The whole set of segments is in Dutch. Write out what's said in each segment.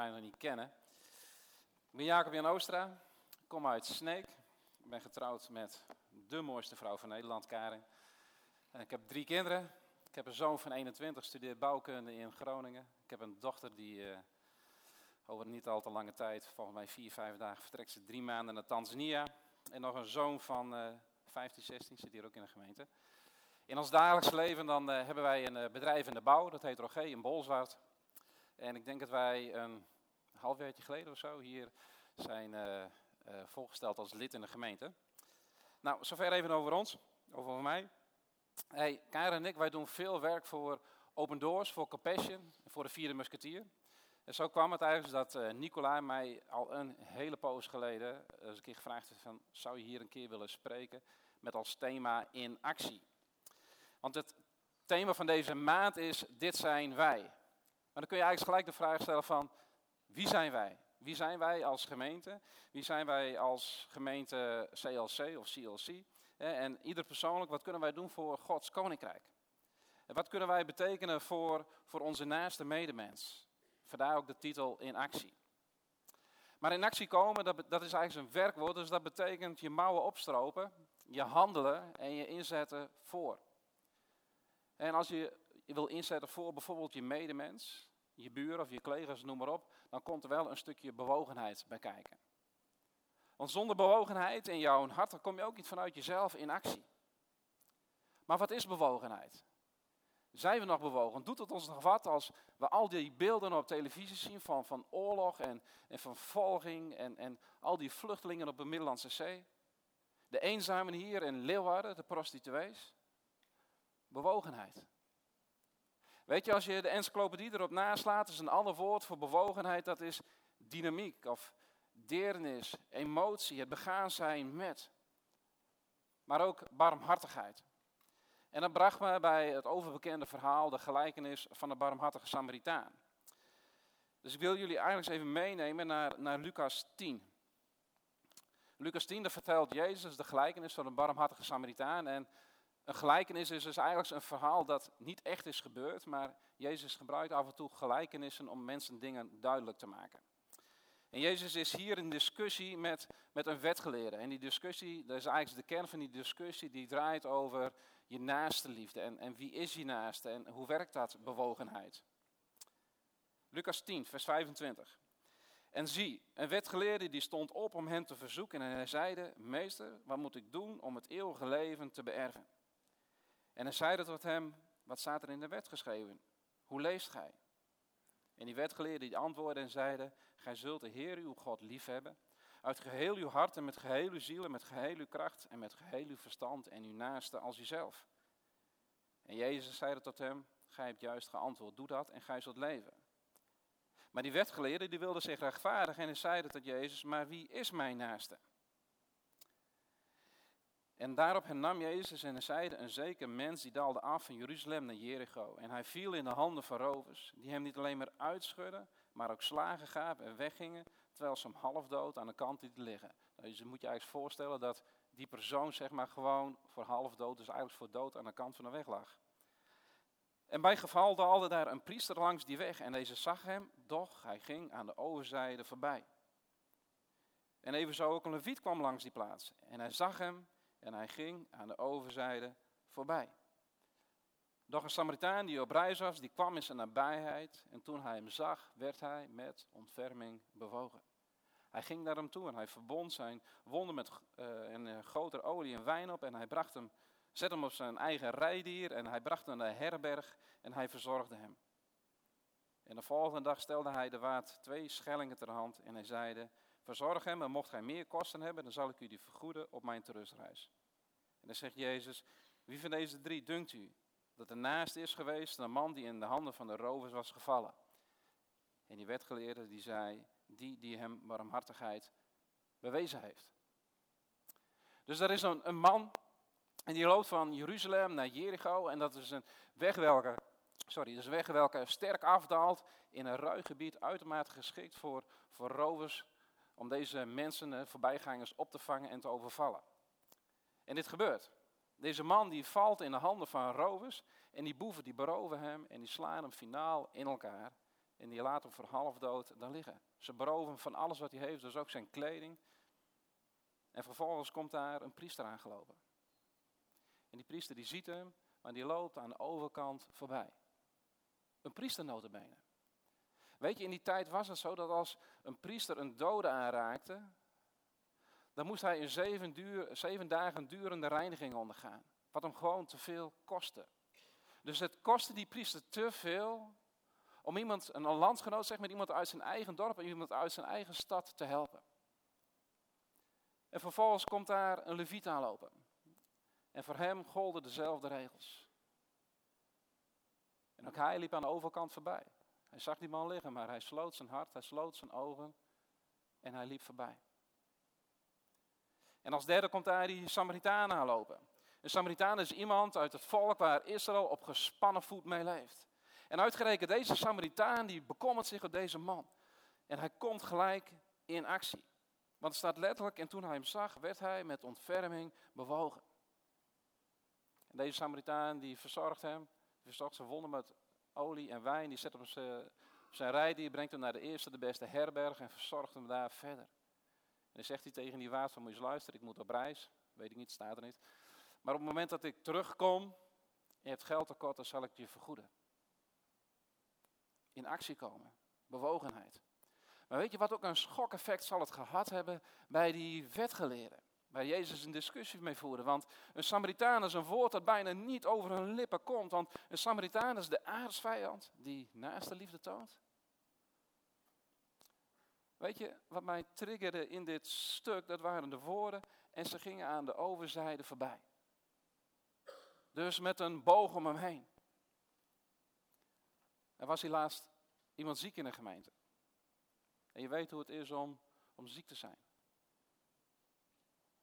mij nog niet kennen. Ik ben Jacob Jan Oostra, kom uit Sneek. Ik ben getrouwd met de mooiste vrouw van Nederland, Karin. Ik heb drie kinderen. Ik heb een zoon van 21, studeert bouwkunde in Groningen. Ik heb een dochter die uh, over niet al te lange tijd, volgens mij vier, vijf dagen, vertrekt ze drie maanden naar Tanzania. En nog een zoon van uh, 15, 16, zit hier ook in de gemeente. In ons dagelijks leven dan, uh, hebben wij een bedrijf in de bouw, dat heet Roger in Bolzwart. En ik denk dat wij een halfjaartje geleden of zo hier zijn uh, voorgesteld als lid in de gemeente. Nou, zover even over ons, over mij. Hey, Karen en ik, wij doen veel werk voor Open Doors, voor Compassion, voor de Vierde Musketeer. En zo kwam het eigenlijk dat uh, Nicola mij al een hele poos geleden eens een keer gevraagd heeft van, zou je hier een keer willen spreken met als thema in actie. Want het thema van deze maand is, dit zijn wij. Maar dan kun je eigenlijk gelijk de vraag stellen van, wie zijn wij? Wie zijn wij als gemeente? Wie zijn wij als gemeente CLC of CLC? En ieder persoonlijk, wat kunnen wij doen voor Gods koninkrijk? En wat kunnen wij betekenen voor, voor onze naaste medemens? Vandaar ook de titel in actie. Maar in actie komen, dat, dat is eigenlijk een werkwoord, dus dat betekent je mouwen opstropen, je handelen en je inzetten voor. En als je wil inzetten voor bijvoorbeeld je medemens, je buren of je collega's, noem maar op, dan komt er wel een stukje bewogenheid bij kijken. Want zonder bewogenheid in jouw hart, dan kom je ook niet vanuit jezelf in actie. Maar wat is bewogenheid? Zijn we nog bewogen? Doet het ons nog wat als we al die beelden op televisie zien van, van oorlog en, en van volging en, en al die vluchtelingen op de Middellandse Zee? De eenzamen hier in Leeuwarden, de prostituees? Bewogenheid. Weet je, als je de encyclopedie erop naslaat, is een ander woord voor bewogenheid, dat is dynamiek of deernis, emotie, het begaan zijn met. Maar ook barmhartigheid. En dat bracht me bij het overbekende verhaal, de gelijkenis van de barmhartige Samaritaan. Dus ik wil jullie eigenlijk eens even meenemen naar, naar Lucas 10. Lucas 10, daar vertelt Jezus de gelijkenis van de barmhartige Samaritaan. En een gelijkenis is dus eigenlijk een verhaal dat niet echt is gebeurd, maar Jezus gebruikt af en toe gelijkenissen om mensen dingen duidelijk te maken. En Jezus is hier in discussie met, met een wetgeleerde. En die discussie, dat is eigenlijk de kern van die discussie, die draait over je naaste liefde. En, en wie is je naaste en hoe werkt dat bewogenheid? Lucas 10, vers 25. En zie, een wetgeleerde die stond op om hem te verzoeken en hij zeide, meester, wat moet ik doen om het eeuwige leven te beërven? En hij zeide tot hem, wat staat er in de wet geschreven? Hoe leest gij? En die wetgeleerden die antwoordden en zeiden, gij zult de Heer uw God liefhebben, uit geheel uw hart en met geheel uw ziel en met geheel uw kracht en met geheel uw verstand en uw naaste als uzelf. En Jezus zeide tot hem, gij hebt juist geantwoord, doe dat en gij zult leven. Maar die wetgeleerden die wilden zich rechtvaardigen en zeiden tot Jezus, maar wie is mijn naaste? En daarop hernam Jezus en zeide, een zeker mens die daalde af van Jeruzalem naar Jericho. En hij viel in de handen van rovers, die hem niet alleen maar uitschudden, maar ook slagen gaven en weggingen, terwijl ze hem half dood aan de kant lieten liggen. Dus je moet je eigenlijk voorstellen dat die persoon zeg maar gewoon voor half dood, dus eigenlijk voor dood aan de kant van de weg lag. En bij geval daalde daar een priester langs die weg en deze zag hem, doch hij ging aan de overzijde voorbij. En evenzo ook een leviet kwam langs die plaats en hij zag hem en hij ging aan de overzijde voorbij. Doch een Samaritaan die op reis was, die kwam in zijn nabijheid en toen hij hem zag, werd hij met ontferming bewogen. Hij ging naar hem toe en hij verbond zijn wonden met uh, een uh, groter olie en wijn op en hij bracht hem, zette hem op zijn eigen rijdier en hij bracht hem naar de herberg en hij verzorgde hem. En de volgende dag stelde hij de waard twee schellingen ter hand en hij zeide, Verzorg hem en mocht gij meer kosten hebben, dan zal ik u die vergoeden op mijn terugreis. En dan zegt Jezus, wie van deze drie dunkt u dat er naast is geweest een man die in de handen van de rovers was gevallen? En die wetgeleerde die zei, die die hem barmhartigheid bewezen heeft. Dus er is een, een man en die loopt van Jeruzalem naar Jericho en dat is een weg welke, sorry, dat is een weg welke sterk afdaalt in een ruig gebied, uitermate geschikt voor, voor rovers om deze mensen, voorbijgangers, op te vangen en te overvallen. En dit gebeurt. Deze man die valt in de handen van rovers en die boeven die beroven hem en die slaan hem finaal in elkaar. En die laat hem voor half dood daar liggen. Ze beroven hem van alles wat hij heeft, dus ook zijn kleding. En vervolgens komt daar een priester aangelopen. En die priester die ziet hem, maar die loopt aan de overkant voorbij. Een priester notabene. Weet je, in die tijd was het zo dat als een priester een dode aanraakte, dan moest hij een zeven, dagen durende reiniging ondergaan. Wat hem gewoon te veel kostte. Dus het kostte die priester te veel om iemand, een landgenoot, zeg maar, iemand uit zijn eigen dorp en iemand uit zijn eigen stad te helpen. En vervolgens komt daar een leviet aanlopen. En voor hem golden dezelfde regels. En ook hij liep aan de overkant voorbij. Hij zag die man liggen, maar hij sloot zijn hart, hij sloot zijn ogen en hij liep voorbij. En als derde komt daar die Samaritaan aanlopen. Een Samaritaan is iemand uit het volk waar Israël op gespannen voet mee leeft. En uitgerekend deze Samaritaan die bekommert zich op deze man. En hij komt gelijk in actie. Want het staat letterlijk, en toen hij hem zag, werd hij met ontferming bewogen. En deze Samaritaan die verzorgt hem, verzorgt zijn wonden met olie en wijn. Die zet hem op zijn, rij, die brengt hem naar de eerste, de beste herberg en verzorgt hem daar verder. En dan zegt hij tegen die waard van, moet je luisteren, ik moet op reis. Weet ik niet, staat er niet. Maar op het moment dat ik terugkom en je hebt geld tekort, dan zal ik je vergoeden. In actie komen, bewogenheid. Maar weet je wat ook een schokeffect zal het gehad hebben bij die wetgeleerden? Waar Jezus een discussie mee voerde. Want een Samaritaan is een woord dat bijna niet over hun lippen komt. Want een Samaritaan is de aardsvijand die naast de liefde toont. Weet je, wat mij triggerde in dit stuk, dat waren de woorden. En ze gingen aan de overzijde voorbij. Dus met een boog om hem heen. Er was helaas iemand ziek in de gemeente. En je weet hoe het is om, om ziek te zijn.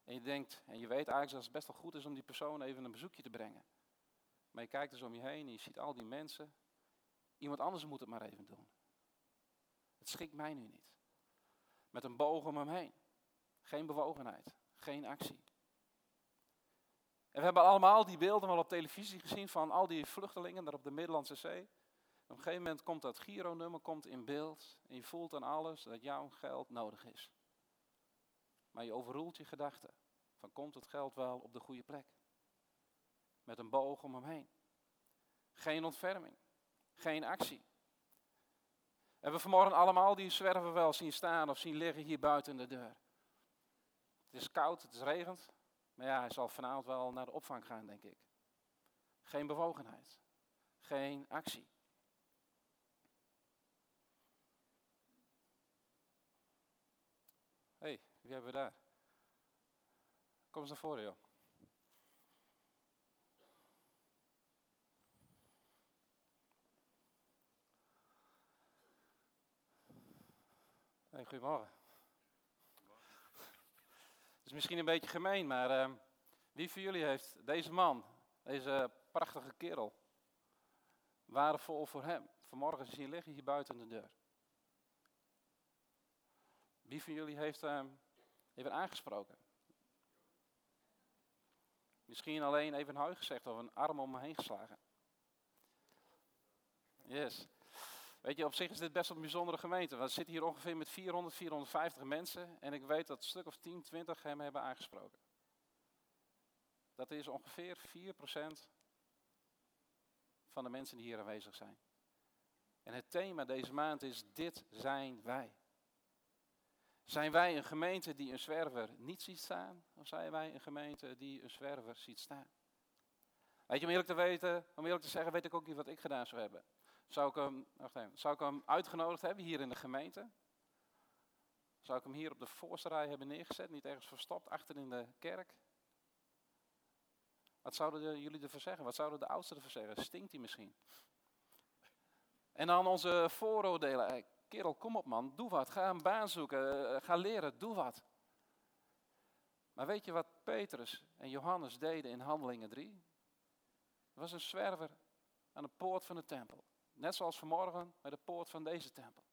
En je denkt, en je weet eigenlijk dat het best wel goed is om die persoon even een bezoekje te brengen. Maar je kijkt dus om je heen en je ziet al die mensen. Iemand anders moet het maar even doen. Het schikt mij nu niet. Met een boog om hem heen. Geen bewogenheid, geen actie. En we hebben allemaal die beelden wel op televisie gezien van al die vluchtelingen daar op de Middellandse Zee. Op een gegeven moment komt dat Giro-nummer komt in beeld en je voelt aan alles dat jouw geld nodig is. Maar je overroelt je gedachten. Van komt het geld wel op de goede plek? Met een boog om hem heen. Geen ontferming. Geen actie. We hebben vanmorgen allemaal die zwerven wel zien staan of zien liggen hier buiten de deur. Het is koud, het is regend. Maar ja, hij zal vanavond wel naar de opvang gaan, denk ik. Geen bewogenheid. Geen actie. hey, wie hebben we daar? Kom eens naar voren, joh. Goedemorgen. Het is misschien een beetje gemeen, maar uh, wie van jullie heeft deze man, deze prachtige kerel, waardevol voor hem? Vanmorgen hij liggen hier buiten de deur. Wie van jullie heeft hem even aangesproken? Misschien alleen even een huig gezegd of een arm om me heen geslagen. Yes. Weet je, op zich is dit best een bijzondere gemeente. We zitten hier ongeveer met 400, 450 mensen. En ik weet dat een stuk of 10, 20 hem hebben aangesproken. Dat is ongeveer 4% van de mensen die hier aanwezig zijn. En het thema deze maand is: Dit zijn wij. Zijn wij een gemeente die een zwerver niet ziet staan? Of zijn wij een gemeente die een zwerver ziet staan? Weet je, om eerlijk te weten, om eerlijk te zeggen, weet ik ook niet wat ik gedaan zou hebben. Zou ik hem, wacht even, zou ik hem uitgenodigd hebben hier in de gemeente? Zou ik hem hier op de voorste rij hebben neergezet, niet ergens verstopt, achter in de kerk? Wat zouden jullie ervoor zeggen? Wat zouden de oudsten ervoor zeggen? Stinkt hij misschien? En dan onze vooroordelen. Kerel, kom op man, doe wat. Ga een baan zoeken, eh, ga leren, doe wat. Maar weet je wat Petrus en Johannes deden in Handelingen 3? Er was een zwerver aan de poort van de tempel. Net zoals vanmorgen bij de poort van deze tempel.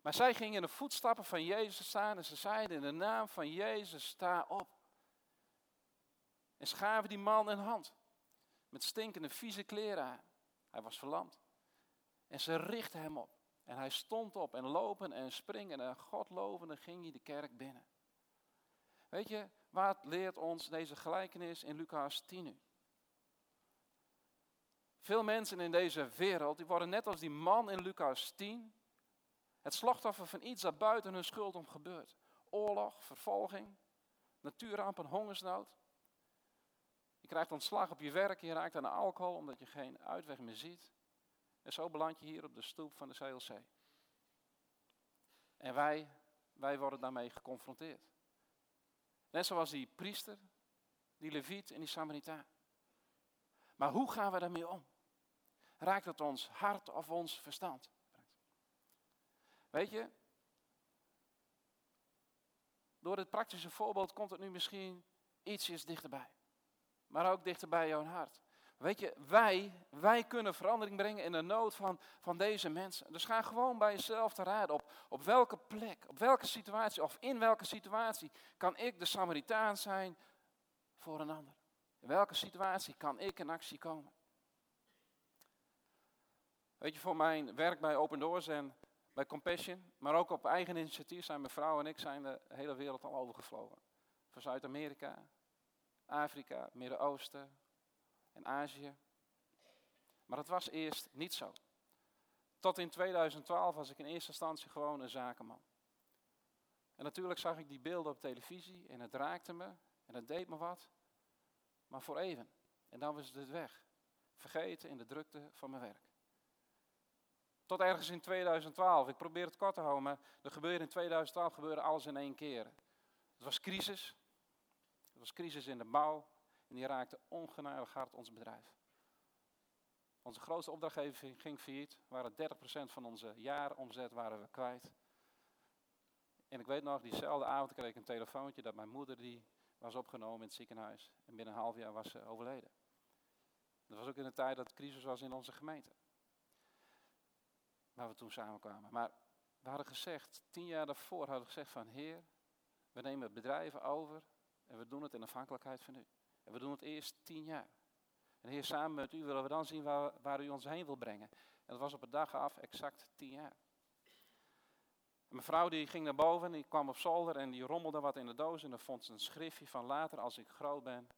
Maar zij gingen in de voetstappen van Jezus staan en ze zeiden in de naam van Jezus, sta op. En ze gaven die man een hand. Met stinkende, vieze kleren aan. Hij was verlamd. En ze richtten hem op. En hij stond op en lopen en springen en God lovende ging hij de kerk binnen. Weet je, wat leert ons deze gelijkenis in Lucas 10 nu? Veel mensen in deze wereld, die worden net als die man in Lucas 10, het slachtoffer van iets dat buiten hun schuld om gebeurt. Oorlog, vervolging, natuurrampen, hongersnood. Je krijgt ontslag op je werk, je raakt aan alcohol omdat je geen uitweg meer ziet. En zo beland je hier op de stoep van de CLC. En wij, wij worden daarmee geconfronteerd. Net zoals die priester, die leviet en die Samaritaan. Maar hoe gaan we daarmee om? Raakt het ons hart of ons verstand? Weet je, door dit praktische voorbeeld komt het nu misschien ietsjes dichterbij. Maar ook dichter bij jouw hart. Weet je, wij, wij kunnen verandering brengen in de nood van, van deze mensen. Dus ga gewoon bij jezelf te raden op, op welke plek, op welke situatie of in welke situatie kan ik de Samaritaan zijn voor een ander. In welke situatie kan ik in actie komen? Weet je, voor mijn werk bij Open Doors en bij Compassion, maar ook op eigen initiatief zijn mijn vrouw en ik zijn de hele wereld al overgevlogen. Van Zuid-Amerika, Afrika, Midden-Oosten en Azië. Maar dat was eerst niet zo. Tot in 2012 was ik in eerste instantie gewoon een zakenman. En natuurlijk zag ik die beelden op televisie en het raakte me en het deed me wat. Maar voor even. En dan was het weg. Vergeten in de drukte van mijn werk. Tot ergens in 2012. Ik probeer het kort te houden, maar er gebeurde in 2012 gebeurde alles in één keer. Het was crisis. Het was crisis in de bouw. En die raakte ongenadig hard ons bedrijf. Onze grootste opdrachtgever ging failliet. Waren 30% van onze jaaromzet waren we kwijt. En ik weet nog, diezelfde avond kreeg ik een telefoontje dat mijn moeder die was opgenomen in het ziekenhuis. En binnen een half jaar was ze overleden. Dat was ook in de tijd dat crisis was in onze gemeente waar we toen samenkwamen. Maar we hadden gezegd, tien jaar daarvoor hadden we gezegd van Heer, we nemen bedrijven over en we doen het in afhankelijkheid van u. We doen het eerst tien jaar. En Heer, samen met u willen we dan zien waar, waar u ons heen wil brengen. En dat was op het dag af exact tien jaar. En mijn vrouw die ging naar boven, die kwam op zolder en die rommelde wat in de doos. En dan vond ze een schriftje van later, als ik groot ben,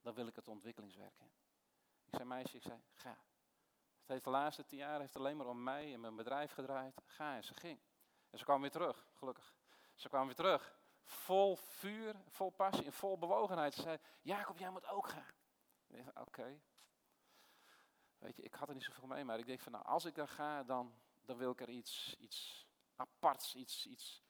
dan wil ik het ontwikkelingswerk in. Ik zei, meisje, ik zei, ga. Het heeft de laatste tien jaar heeft alleen maar om mij en mijn bedrijf gedraaid. Ga en ze ging. En ze kwam weer terug, gelukkig. Ze kwam weer terug. Vol vuur, vol passie en vol bewogenheid. Ze zei, Jacob, jij moet ook gaan. Oké. Weet je, ik had er niet zoveel mee, maar ik denk van, nou, als ik er ga, dan, dan wil ik er iets, iets aparts, iets, iets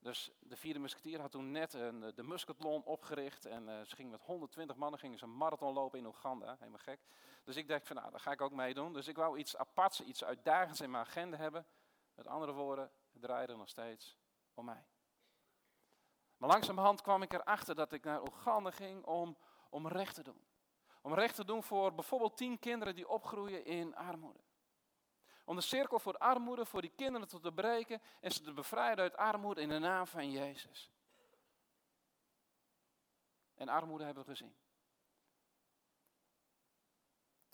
dus de vierde musketier had toen net een, de Muscatlon opgericht. En uh, ze ging met 120 mannen gingen ze een marathon lopen in Oeganda. Helemaal gek. Dus ik dacht van nou, daar ga ik ook meedoen. Dus ik wou iets aparts, iets uitdagends in mijn agenda hebben. Met andere woorden, het draaide nog steeds om mij. Maar langzamerhand kwam ik erachter dat ik naar Oeganda ging om, om recht te doen. Om recht te doen voor bijvoorbeeld tien kinderen die opgroeien in armoede. Om de cirkel voor armoede, voor die kinderen te doorbreken en ze te bevrijden uit armoede in de naam van Jezus. En armoede hebben we gezien.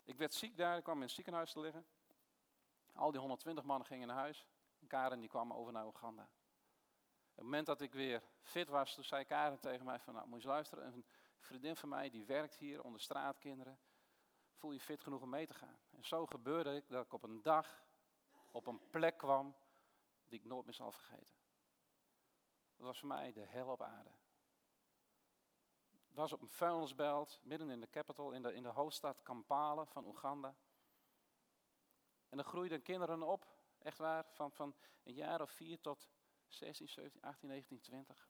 Ik werd ziek daar, ik kwam in het ziekenhuis te liggen. Al die 120 mannen gingen naar huis. En Karen die kwam over naar Oeganda. Het moment dat ik weer fit was, toen zei Karen tegen mij van, nou moet je luisteren, een vriendin van mij die werkt hier onder straatkinderen. Voel je fit genoeg om mee te gaan? En zo gebeurde ik dat ik op een dag op een plek kwam die ik nooit meer zal vergeten. Dat was voor mij de hel op aarde. Het was op een vuilnisbelt, midden in de capital, in de, in de hoofdstad Kampala van Oeganda. En er groeiden kinderen op, echt waar, van, van een jaar of vier tot 16, 17, 18, 19, 20.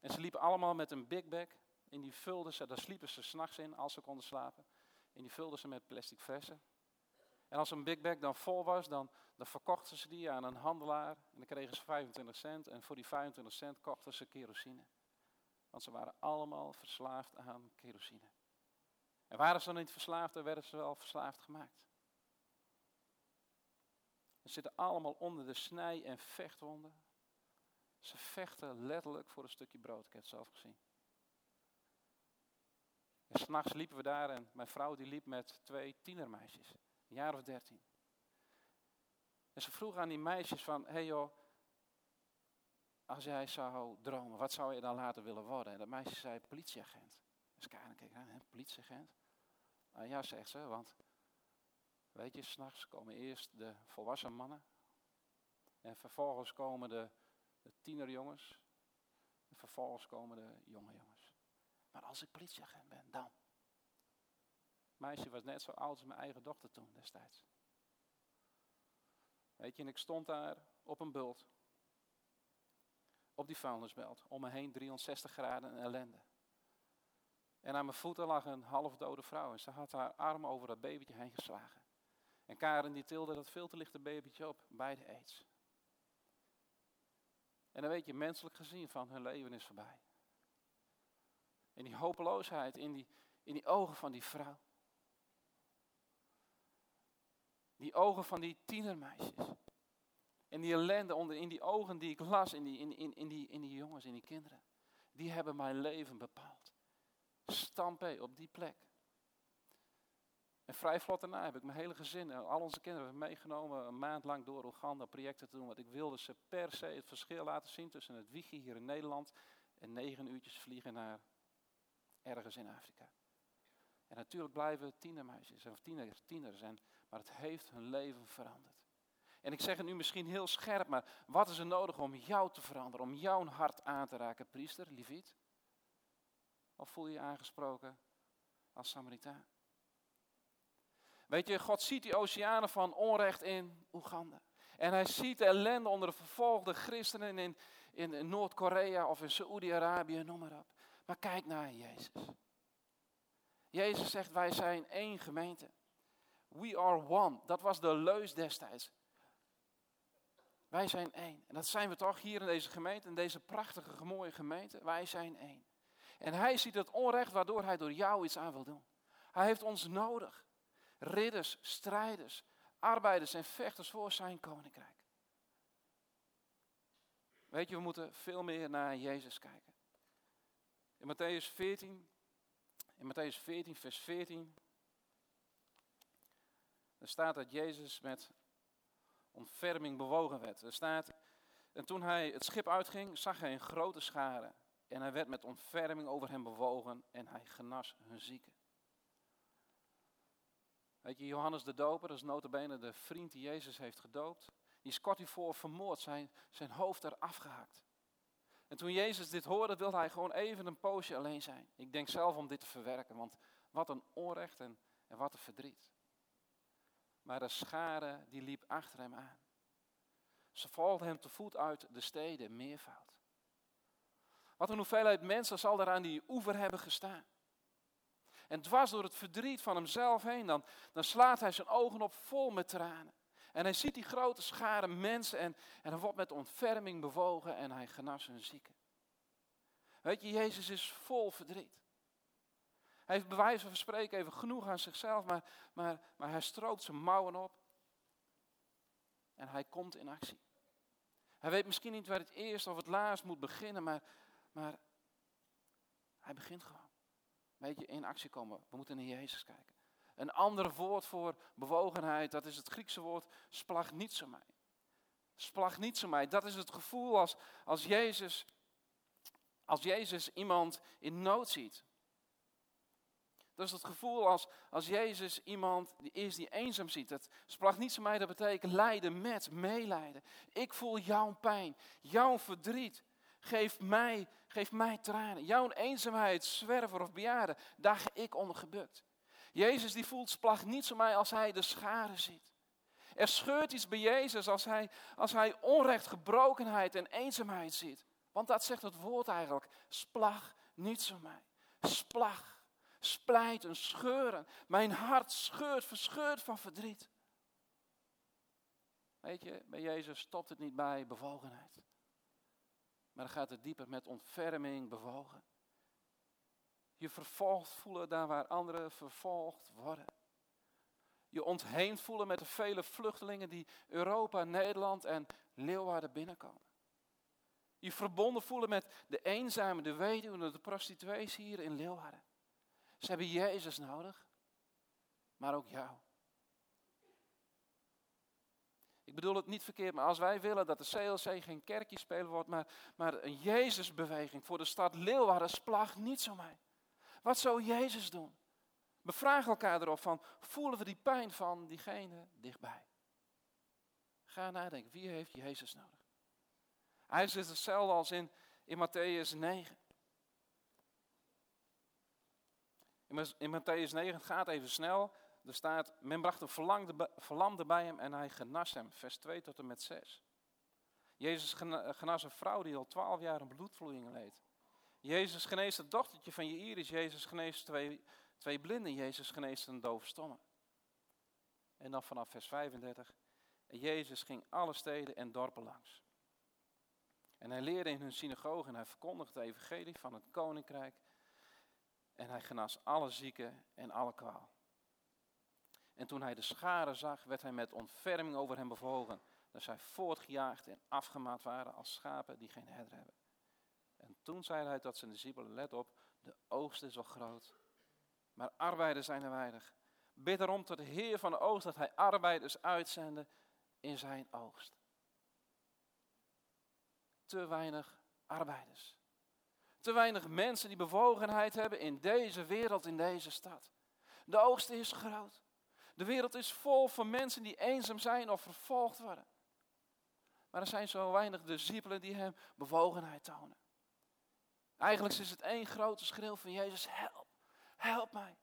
En ze liepen allemaal met een big bag. En die vulden ze, daar sliepen ze s'nachts in als ze konden slapen. En die vulden ze met plastic flessen. En als een big bag dan vol was, dan, dan verkochten ze die aan een handelaar. En dan kregen ze 25 cent. En voor die 25 cent kochten ze kerosine. Want ze waren allemaal verslaafd aan kerosine. En waren ze dan niet verslaafd, dan werden ze wel verslaafd gemaakt. Ze zitten allemaal onder de snij- en vechtwonden. Ze vechten letterlijk voor een stukje brood. Ik heb het zelf gezien. En s'nachts liepen we daar en mijn vrouw die liep met twee tienermeisjes. Een jaar of dertien. En ze vroeg aan die meisjes van, hé hey joh, als jij zou dromen, wat zou je dan later willen worden? En dat meisje zei, politieagent. Dus Karen keek aan, politieagent? Ah, ja, zegt ze, want weet je, s'nachts komen eerst de volwassen mannen. En vervolgens komen de, tienerjongens. En vervolgens komen de jonge jongens. Maar als ik politieagent ben, dan. Meisje was net zo oud als mijn eigen dochter toen destijds. Weet je, en ik stond daar op een bult. Op die vuilnisbelt. Om me heen 360 graden en ellende. En aan mijn voeten lag een halfdode vrouw. En ze had haar arm over dat babytje heen geslagen. En Karen die tilde dat veel te lichte babytje op bij de aids. En dan weet je, menselijk gezien van hun leven is voorbij. En die hopeloosheid in die, in die ogen van die vrouw. Die ogen van die tienermeisjes. En die ellende onder, in die ogen die ik las, in die, in, in, in, die, in die jongens, in die kinderen. Die hebben mijn leven bepaald. Stampé op die plek. En vrij vlot daarna heb ik mijn hele gezin en al onze kinderen meegenomen een maand lang door Oeganda projecten te doen. Want ik wilde ze per se het verschil laten zien tussen het wiegje hier in Nederland en negen uurtjes vliegen naar ergens in Afrika. En natuurlijk blijven tienermeisjes of tieners, tieners, en, maar het heeft hun leven veranderd. En ik zeg het nu misschien heel scherp, maar wat is er nodig om jou te veranderen, om jouw hart aan te raken, priester, lieviet? Of voel je je aangesproken als Samaritaan? Weet je, God ziet die oceanen van onrecht in Oeganda. En hij ziet de ellende onder de vervolgde christenen in, in Noord-Korea of in Saoedi-Arabië, noem maar op. Maar kijk naar Jezus. Jezus zegt, wij zijn één gemeente. We are one. Dat was de leus destijds. Wij zijn één. En dat zijn we toch hier in deze gemeente, in deze prachtige, mooie gemeente. Wij zijn één. En hij ziet het onrecht waardoor hij door jou iets aan wil doen. Hij heeft ons nodig. Ridders, strijders, arbeiders en vechters voor zijn koninkrijk. Weet je, we moeten veel meer naar Jezus kijken. In Matthäus 14, in Matthäus 14, vers 14, er staat dat Jezus met ontferming bewogen werd. Er staat, en toen hij het schip uitging, zag hij een grote schare. En hij werd met ontferming over hen bewogen en hij genas hun zieken. Weet je, Johannes de Doper, dat is notabene de vriend die Jezus heeft gedoopt. Die is kort hiervoor vermoord, zijn, zijn hoofd eraf gehakt. En toen Jezus dit hoorde, wilde hij gewoon even een poosje alleen zijn. Ik denk zelf om dit te verwerken, want wat een onrecht en, en wat een verdriet. Maar de schare die liep achter hem aan. Ze volgden hem te voet uit de steden, meervoud. Wat een hoeveelheid mensen zal daar aan die oever hebben gestaan. En dwars door het verdriet van hemzelf heen, dan, dan slaat hij zijn ogen op vol met tranen. En hij ziet die grote schare mensen en, en hij wordt met ontferming bewogen en hij genas hun zieken. Weet je, Jezus is vol verdriet. Hij heeft bij wijze van spreken even genoeg aan zichzelf, maar, maar, maar hij stroopt zijn mouwen op. En hij komt in actie. Hij weet misschien niet waar het eerst of het laatst moet beginnen, maar, maar hij begint gewoon. Weet je, in actie komen. We moeten naar Jezus kijken. Een ander woord voor bewogenheid, dat is het Griekse woord splagnitsomai. Splagnitsomai, dat is het gevoel als, als, Jezus, als Jezus iemand in nood ziet. Dat is het gevoel als, als Jezus iemand die is die eenzaam ziet. Dat splagnitsomai, dat betekent lijden met, meelijden. Ik voel jouw pijn, jouw verdriet. Geef mij, geef mij tranen. Jouw eenzaamheid, zwerver of bejaarde, daar ga ik onder gebukt. Jezus die voelt splag niet zo mij als hij de scharen ziet. Er scheurt iets bij Jezus als hij, als hij onrecht, gebrokenheid en eenzaamheid ziet. Want dat zegt het woord eigenlijk. Splag niet zo mij. Splag, splijten, scheuren. Mijn hart scheurt, verscheurt van verdriet. Weet je, bij Jezus stopt het niet bij bewogenheid. Maar dan gaat het dieper met ontferming bewogen. Je vervolgd voelen daar waar anderen vervolgd worden. Je ontheemd voelen met de vele vluchtelingen die Europa, Nederland en Leeuwarden binnenkomen. Je verbonden voelen met de eenzame, de weduwen, de prostituees hier in Leeuwarden. Ze hebben Jezus nodig, maar ook jou. Ik bedoel het niet verkeerd, maar als wij willen dat de CLC geen kerkje spelen wordt, maar, maar een Jezusbeweging voor de stad Leeuwarden, splag niet zo mij. Wat zou Jezus doen? We vragen elkaar erop van, voelen we die pijn van diegene dichtbij? Ga nadenken, wie heeft Jezus nodig? Hij is hetzelfde als in, in Matthäus 9. In, Matthäus 9, het gaat even snel, er staat, men bracht een verlamde bij hem en hij genas hem. Vers 2 tot en met 6. Jezus genas een vrouw die al twaalf jaar een bloedvloeiing leed. Jezus geneest het dochtertje van Iris. Jezus geneest twee, twee blinden. Jezus geneest een dove stomme. En dan vanaf vers 35. En Jezus ging alle steden en dorpen langs. En hij leerde in hun synagoge en hij verkondigde het evangelie van het koninkrijk. En hij genas alle zieken en alle kwaal. En toen hij de scharen zag, werd hij met ontferming over hem bevogen. Dat zij voortgejaagd en afgemaakt waren als schapen die geen herder hebben. En toen zei hij tot zijn discipelen, let op, de oogst is wel groot, maar arbeiders zijn er weinig. Bid erom tot de Heer van de oogst dat hij arbeiders uitzende in zijn oogst. Te weinig arbeiders. Te weinig mensen die bewogenheid hebben in deze wereld, in deze stad. De oogst is groot. De wereld is vol van mensen die eenzaam zijn of vervolgd worden. Maar er zijn zo weinig discipelen die hem bewogenheid tonen. Eigenlijk is het één grote schreeuw van Jezus, help, help mij.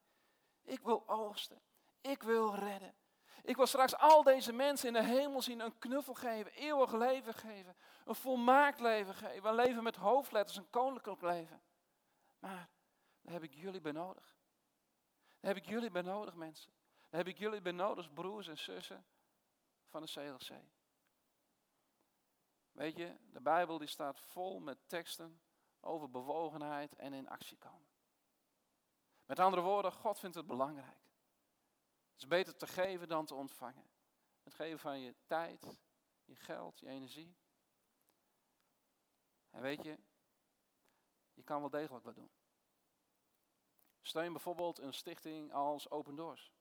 Ik wil oogsten, ik wil redden. Ik wil straks al deze mensen in de hemel zien een knuffel geven, eeuwig leven geven, een volmaakt leven geven, een leven met hoofdletters, een koninklijk leven. Maar daar heb ik jullie bij nodig. Daar heb ik jullie bij nodig, mensen. Heb ik jullie bij nodig, broers en zussen van de CLC. Weet je, de Bijbel die staat vol met teksten over bewogenheid en in actie komen. Met andere woorden, God vindt het belangrijk. Het is beter te geven dan te ontvangen. Het geven van je tijd, je geld, je energie. En weet je, je kan wel degelijk wat doen. Steun bijvoorbeeld een stichting als Open Doors.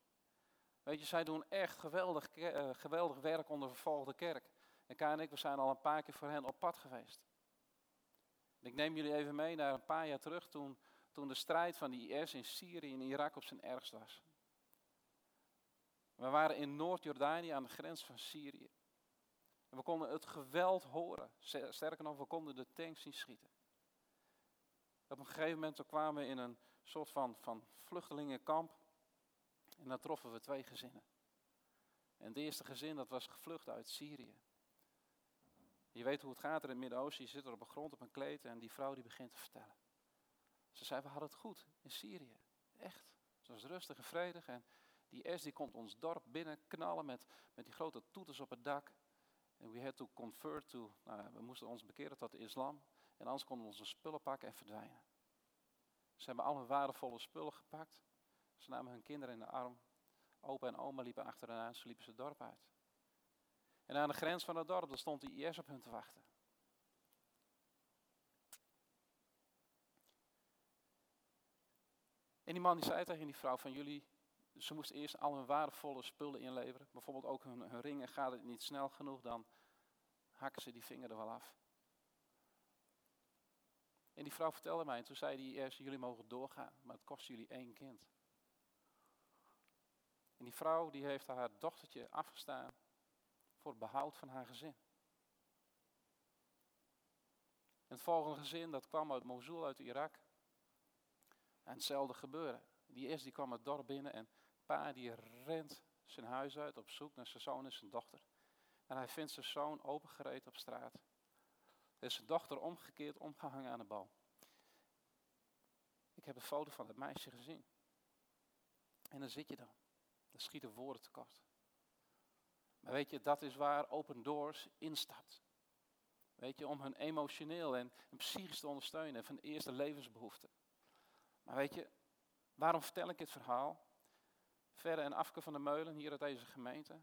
Weet je, zij doen echt geweldig, uh, geweldig werk onder vervolgde kerk. En Ka en ik, we zijn al een paar keer voor hen op pad geweest. ik neem jullie even mee naar een paar jaar terug, toen, toen de strijd van de IS in Syrië en Irak op zijn ergst was. We waren in Noord-Jordanië aan de grens van Syrië. En we konden het geweld horen. Sterker nog, we konden de tanks zien schieten. Op een gegeven moment kwamen we in een soort van, van vluchtelingenkamp. En dan troffen we twee gezinnen. En het eerste gezin dat was gevlucht uit Syrië. Je weet hoe het gaat er in het Midden-Oosten. Je zit er op de grond op een kleed en die vrouw die begint te vertellen. Ze zei, we hadden het goed in Syrië. Echt. Het was rustig en vredig. En die S die komt ons dorp binnen knallen met, met die grote toeters op het dak. En we had to convert to, nou, we moesten ons bekeren tot de islam. En anders konden we onze spullen pakken en verdwijnen. Ze hebben alle waardevolle spullen gepakt. Ze namen hun kinderen in de arm. Opa en oma liepen achter hen aan, ze liepen het dorp uit. En aan de grens van het dorp, daar stond de IS op hun te wachten. En die man die zei tegen die vrouw van jullie, ze moesten eerst al hun waardevolle spullen inleveren. Bijvoorbeeld ook hun, ringen. Gaat het niet snel genoeg, dan hakken ze die vinger er wel af. En die vrouw vertelde mij, en toen zei die eerst, jullie mogen doorgaan, maar het kost jullie één kind. En die vrouw die heeft haar dochtertje afgestaan voor behoud van haar gezin. En het volgende gezin, dat kwam uit Mosul, uit Irak. En hetzelfde gebeurde. Die eerste die kwam het dorp binnen en pa die rent zijn huis uit op zoek naar zijn zoon en zijn dochter. En hij vindt zijn zoon opengereed op straat. Er is zijn dochter omgekeerd, omgehangen aan de bal. Ik heb een foto van het meisje gezien. En dan zit je dan. Dan schieten woorden tekort. Maar weet je, dat is waar Open Doors instapt. Weet je, om hun emotioneel en, psychisch te ondersteunen van de eerste levensbehoeften. Maar weet je, waarom vertel ik dit verhaal? Verre en Afke van de Meulen, hier uit deze gemeente,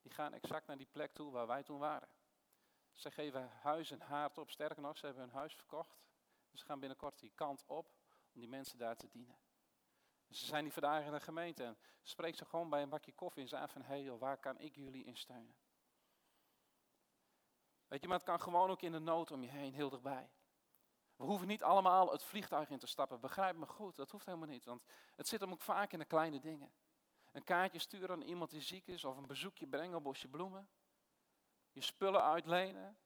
die gaan exact naar die plek toe waar wij toen waren. Ze geven huis en haard op, sterker nog, ze hebben hun huis verkocht. Ze gaan binnenkort die kant op om die mensen daar te dienen. Ze zijn die vandaag in de gemeente en spreekt ze gewoon bij een bakje koffie en ze aan van, hé hey, waar kan ik jullie in steunen? Weet je, maar het kan gewoon ook in de nood om je heen, heel dichtbij. We hoeven niet allemaal het vliegtuig in te stappen. Begrijp me goed, dat hoeft helemaal niet. Want het zit hem ook vaak in de kleine dingen. Een kaartje sturen aan iemand die ziek is, of een bezoekje brengen op bosje bloemen. Je spullen uitlenen.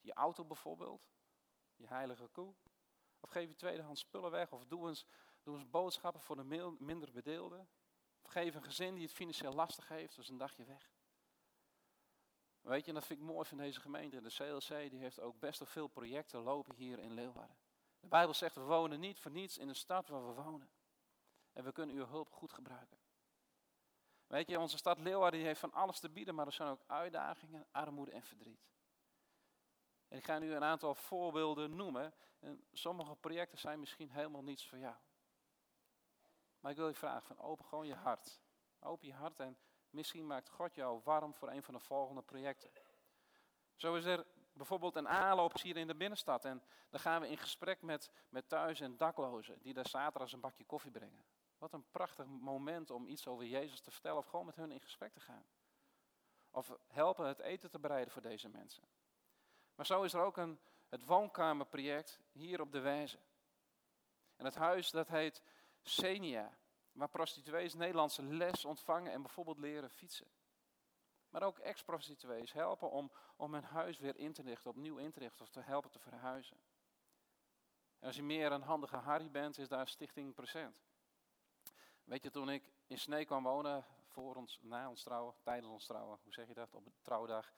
Je auto bijvoorbeeld. Je heilige koe. Of geef je tweedehands spullen weg. Of doe eens, doe eens boodschappen voor de minder bedeelden. Geef een gezin die het financieel lastig heeft, dus een dagje weg. Weet je, en dat vind ik mooi van deze gemeente. De CLC die heeft ook best wel veel projecten lopen hier in Leeuwarden. De Bijbel zegt, we wonen niet voor niets in de stad waar we wonen. En we kunnen uw hulp goed gebruiken. Weet je, onze stad Leeuwarden heeft van alles te bieden, maar er zijn ook uitdagingen, armoede en verdriet. En ik ga nu een aantal voorbeelden noemen. En sommige projecten zijn misschien helemaal niets voor jou. Maar ik wil je vragen, van open gewoon je hart. Open je hart en misschien maakt God jou warm voor een van de volgende projecten. Zo is er bijvoorbeeld een aanloop hier in de binnenstad. En dan gaan we in gesprek met, met thuis- en daklozen die daar zaterdag een bakje koffie brengen. Wat een prachtig moment om iets over Jezus te vertellen of gewoon met hun in gesprek te gaan. Of helpen het eten te bereiden voor deze mensen. Maar zo is er ook een, het woonkamerproject hier op de Wijze. En het huis dat heet Senia, waar prostituees Nederlandse les ontvangen en bijvoorbeeld leren fietsen. Maar ook ex-prostituees helpen om, om hun huis weer in te richten, opnieuw in te richten of te helpen te verhuizen. En als je meer een handige Harry bent, is daar Stichting Present. Weet je, toen ik in Snee kwam wonen, voor ons, na ons trouwen, tijdens ons trouwen, hoe zeg je dat, op de trouwdag.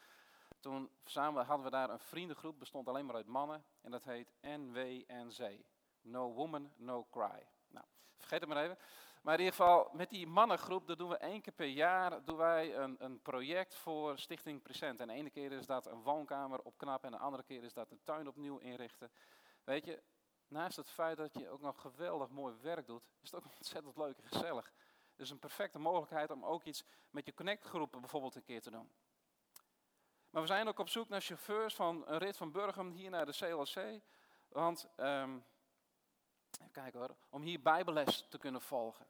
Toen samen hadden we daar een vriendengroep, bestond alleen maar uit mannen. En dat heet NWNZ. No Woman, No Cry. Vergeet het maar even. Maar in ieder geval, met die mannengroep, dat doen we één keer per jaar, doen wij een, een project voor Stichting Present. En de ene keer is dat een woonkamer opknappen en de andere keer is dat een tuin opnieuw inrichten. Weet je, naast het feit dat je ook nog geweldig mooi werk doet, is het ook ontzettend leuk en gezellig. Dus een perfecte mogelijkheid om ook iets met je connectgroepen bijvoorbeeld een keer te doen. Maar we zijn ook op zoek naar chauffeurs van een rit van Burgum hier naar de CLC. Want, um, even kijken hoor, om hier bijbelles te kunnen volgen.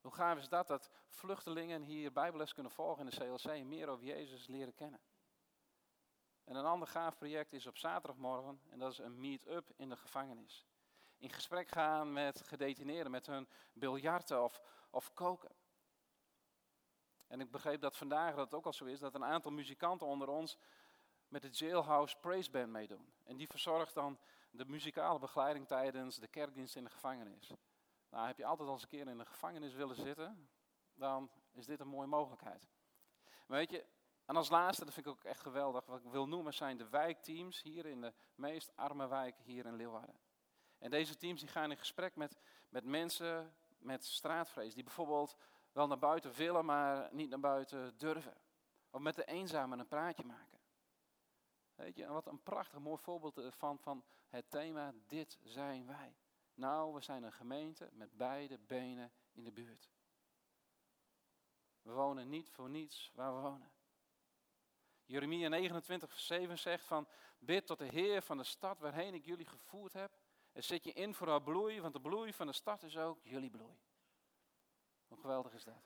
Hoe gaaf is dat, dat vluchtelingen hier bijbelles kunnen volgen in de CLC en meer over Jezus leren kennen. En een ander gaaf project is op zaterdagmorgen en dat is een meet-up in de gevangenis. In gesprek gaan met gedetineerden, met hun biljarten of, of koken. En ik begreep dat vandaag dat ook al zo is, dat een aantal muzikanten onder ons met de Jailhouse Praise Band meedoen. En die verzorgt dan de muzikale begeleiding tijdens de kerkdienst in de gevangenis. Nou, heb je altijd al eens een keer in de gevangenis willen zitten, dan is dit een mooie mogelijkheid. Weet je, en als laatste, dat vind ik ook echt geweldig, wat ik wil noemen zijn de wijkteams hier in de meest arme wijken hier in Leeuwarden. En deze teams die gaan in gesprek met, met mensen met straatvrees, die bijvoorbeeld wel naar buiten willen, maar niet naar buiten durven. Of met de eenzamen een praatje maken. Weet je, wat een prachtig mooi voorbeeld van, van het thema, dit zijn wij. Nou, we zijn een gemeente met beide benen in de buurt. We wonen niet voor niets waar we wonen. Jeremia 29, vers 7 zegt van, bid tot de Heer van de stad waarheen ik jullie gevoerd heb. En zet je in voor haar bloei, want de bloei van de stad is ook jullie bloei. Hoe geweldig is dat?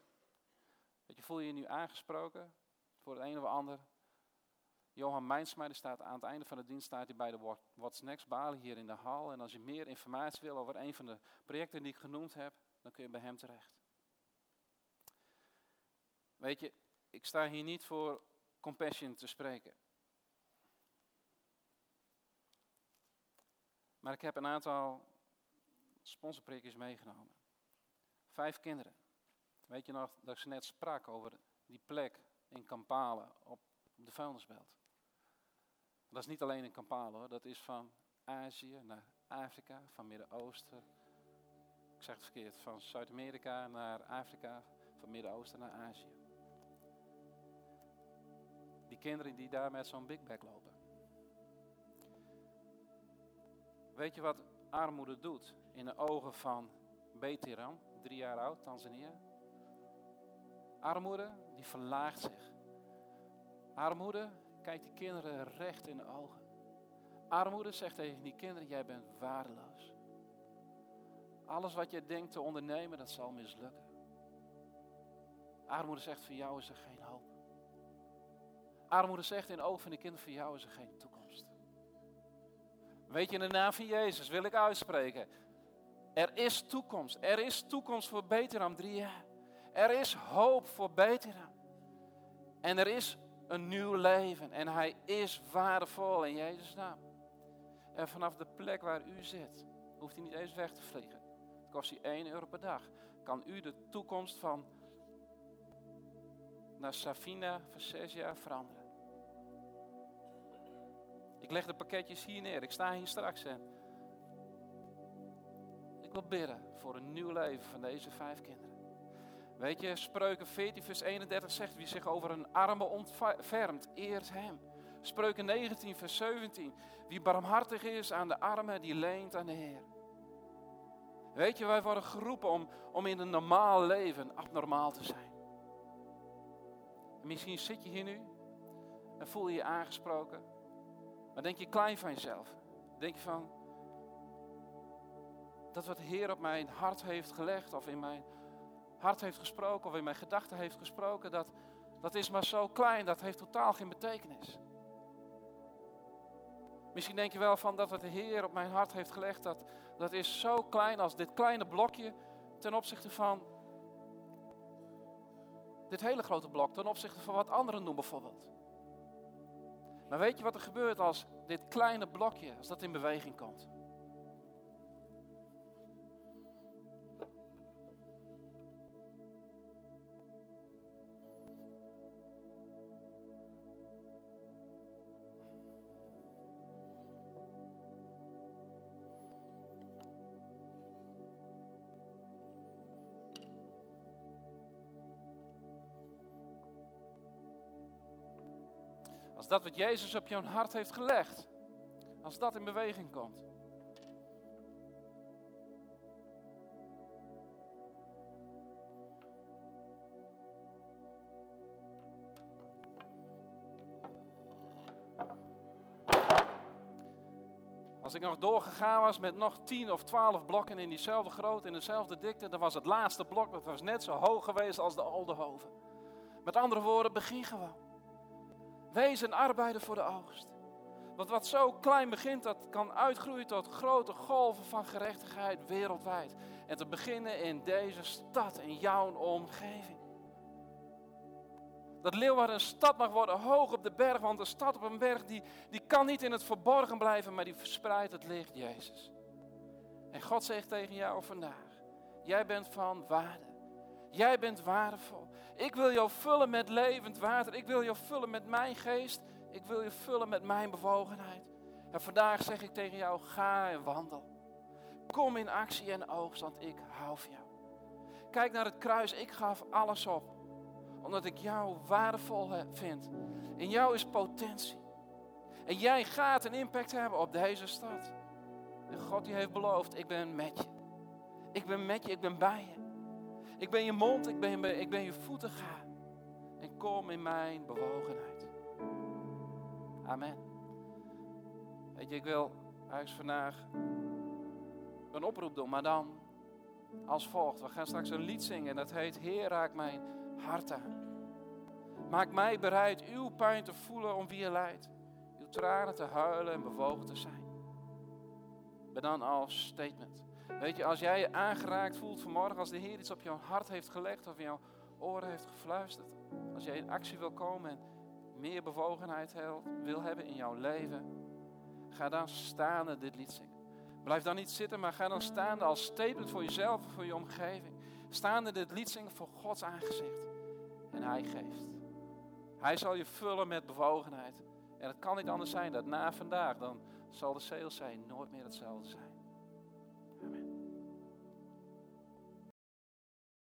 Je, voel je nu aangesproken voor het een of ander? Johan Mijnsma staat aan het einde van de dienst staat hij bij de What's Next Bali hier in de hal. En als je meer informatie wil over een van de projecten die ik genoemd heb, dan kun je bij hem terecht. Weet je, ik sta hier niet voor compassion te spreken. Maar ik heb een aantal sponsorprikjes meegenomen. Vijf kinderen. Weet je nog dat ik ze net sprak over die plek in Kampala op de vuilnisbelt. Dat is niet alleen in Kampala hoor, dat is van Azië naar Afrika, van Midden-Oosten. Ik zeg het verkeerd, van Zuid-Amerika naar Afrika, van Midden-Oosten naar Azië. Die kinderen die daar met zo'n big bag lopen. Weet je wat armoede doet in de ogen van Betiran, drie jaar oud, Tanzania? Armoede, die verlaagt zich. Armoede kijkt die kinderen recht in de ogen. Armoede zegt tegen die kinderen, jij bent waardeloos. Alles wat je denkt te ondernemen, dat zal mislukken. Armoede zegt, voor jou is er geen hoop. armoede zegt in de ogen van de kinderen, voor jou is er geen toekomst. Weet je, in de naam van Jezus wil ik uitspreken. Er is toekomst. Er is toekomst voor Beteram 3 Er is hoop voor Beteram. En er is een nieuw leven. En hij is waardevol in Jezus' naam. En vanaf de plek waar u zit, hoeft hij niet eens weg te vliegen. Het kost hij 1 euro per dag. Kan u de toekomst van naar Safina voor zes jaar veranderen. Ik leg de pakketjes hier neer. Ik sta hier straks en ik wil bidden voor een nieuw leven van deze vijf kinderen. Weet je, Spreuken 14 vers 31 zegt, wie zich over een arme ontfermt, eert hem. Spreuken 19 vers 17, wie barmhartig is aan de armen, die leent aan de Heer. Weet je, wij worden geroepen om, om in een normaal leven abnormaal te zijn. misschien zit je hier nu en voel je je aangesproken. Maar denk je klein van jezelf. Denk je van, dat wat de Heer op mijn hart heeft gelegd, of in mijn hart heeft gesproken, of in mijn gedachten heeft gesproken, dat, dat is maar zo klein, dat heeft totaal geen betekenis. Misschien denk je wel van dat wat de Heer op mijn hart heeft gelegd, dat, dat is zo klein als dit kleine blokje ten opzichte van dit hele grote blok, ten opzichte van wat anderen doen bijvoorbeeld. Maar weet je wat er gebeurt als dit kleine blokje, als dat in beweging komt? Dat wat Jezus op jouw hart heeft gelegd, als dat in beweging komt. Als ik nog doorgegaan was met nog 10 of 12 blokken in diezelfde grootte, in dezelfde dikte, dan was het laatste blok dat was net zo hoog geweest als de Oldenhoven. Met andere woorden, begin gewoon. Wees een arbeider voor de oogst. Want wat zo klein begint, dat kan uitgroeien tot grote golven van gerechtigheid wereldwijd. En te beginnen in deze stad, in jouw omgeving. Dat Leeuwarden een stad mag worden hoog op de berg, want een stad op een berg die, die kan niet in het verborgen blijven, maar die verspreidt het licht, Jezus. En God zegt tegen jou vandaag, jij bent van waarde. Jij bent waardevol. Ik wil jou vullen met levend water. Ik wil jou vullen met mijn geest. Ik wil je vullen met mijn bewogenheid. En vandaag zeg ik tegen jou, ga en wandel. Kom in actie en oogst, want ik hou van jou. Kijk naar het kruis, ik gaf alles op. Omdat ik jou waardevol vind. In jou is potentie. En jij gaat een impact hebben op deze stad. En God die heeft beloofd, ik ben met je. Ik ben met je, ik ben bij je. Ik ben je mond, ik ben, ik ben je voeten, ga. En kom in mijn bewogenheid. Amen. Weet je, ik wil eigenlijk vandaag een oproep doen, maar dan als volgt. We gaan straks een lied zingen en dat heet Heer raak mijn hart aan. Maak mij bereid uw pijn te voelen om wie je leidt. Uw tranen te huilen en bewogen te zijn. Maar dan als statement. Weet je, als jij je aangeraakt voelt vanmorgen, als de Heer iets op jouw hart heeft gelegd of in jouw oren heeft gefluisterd. Als jij in actie wil komen en meer bewogenheid wil hebben in jouw leven. Ga dan staan en dit lied zingen. Blijf dan niet zitten, maar ga dan staan als statement voor jezelf en voor je omgeving. Staande dit lied zingen voor Gods aangezicht. En Hij geeft. Hij zal je vullen met bewogenheid. En het kan niet anders zijn dat na vandaag, dan zal de zijn nooit meer hetzelfde zijn.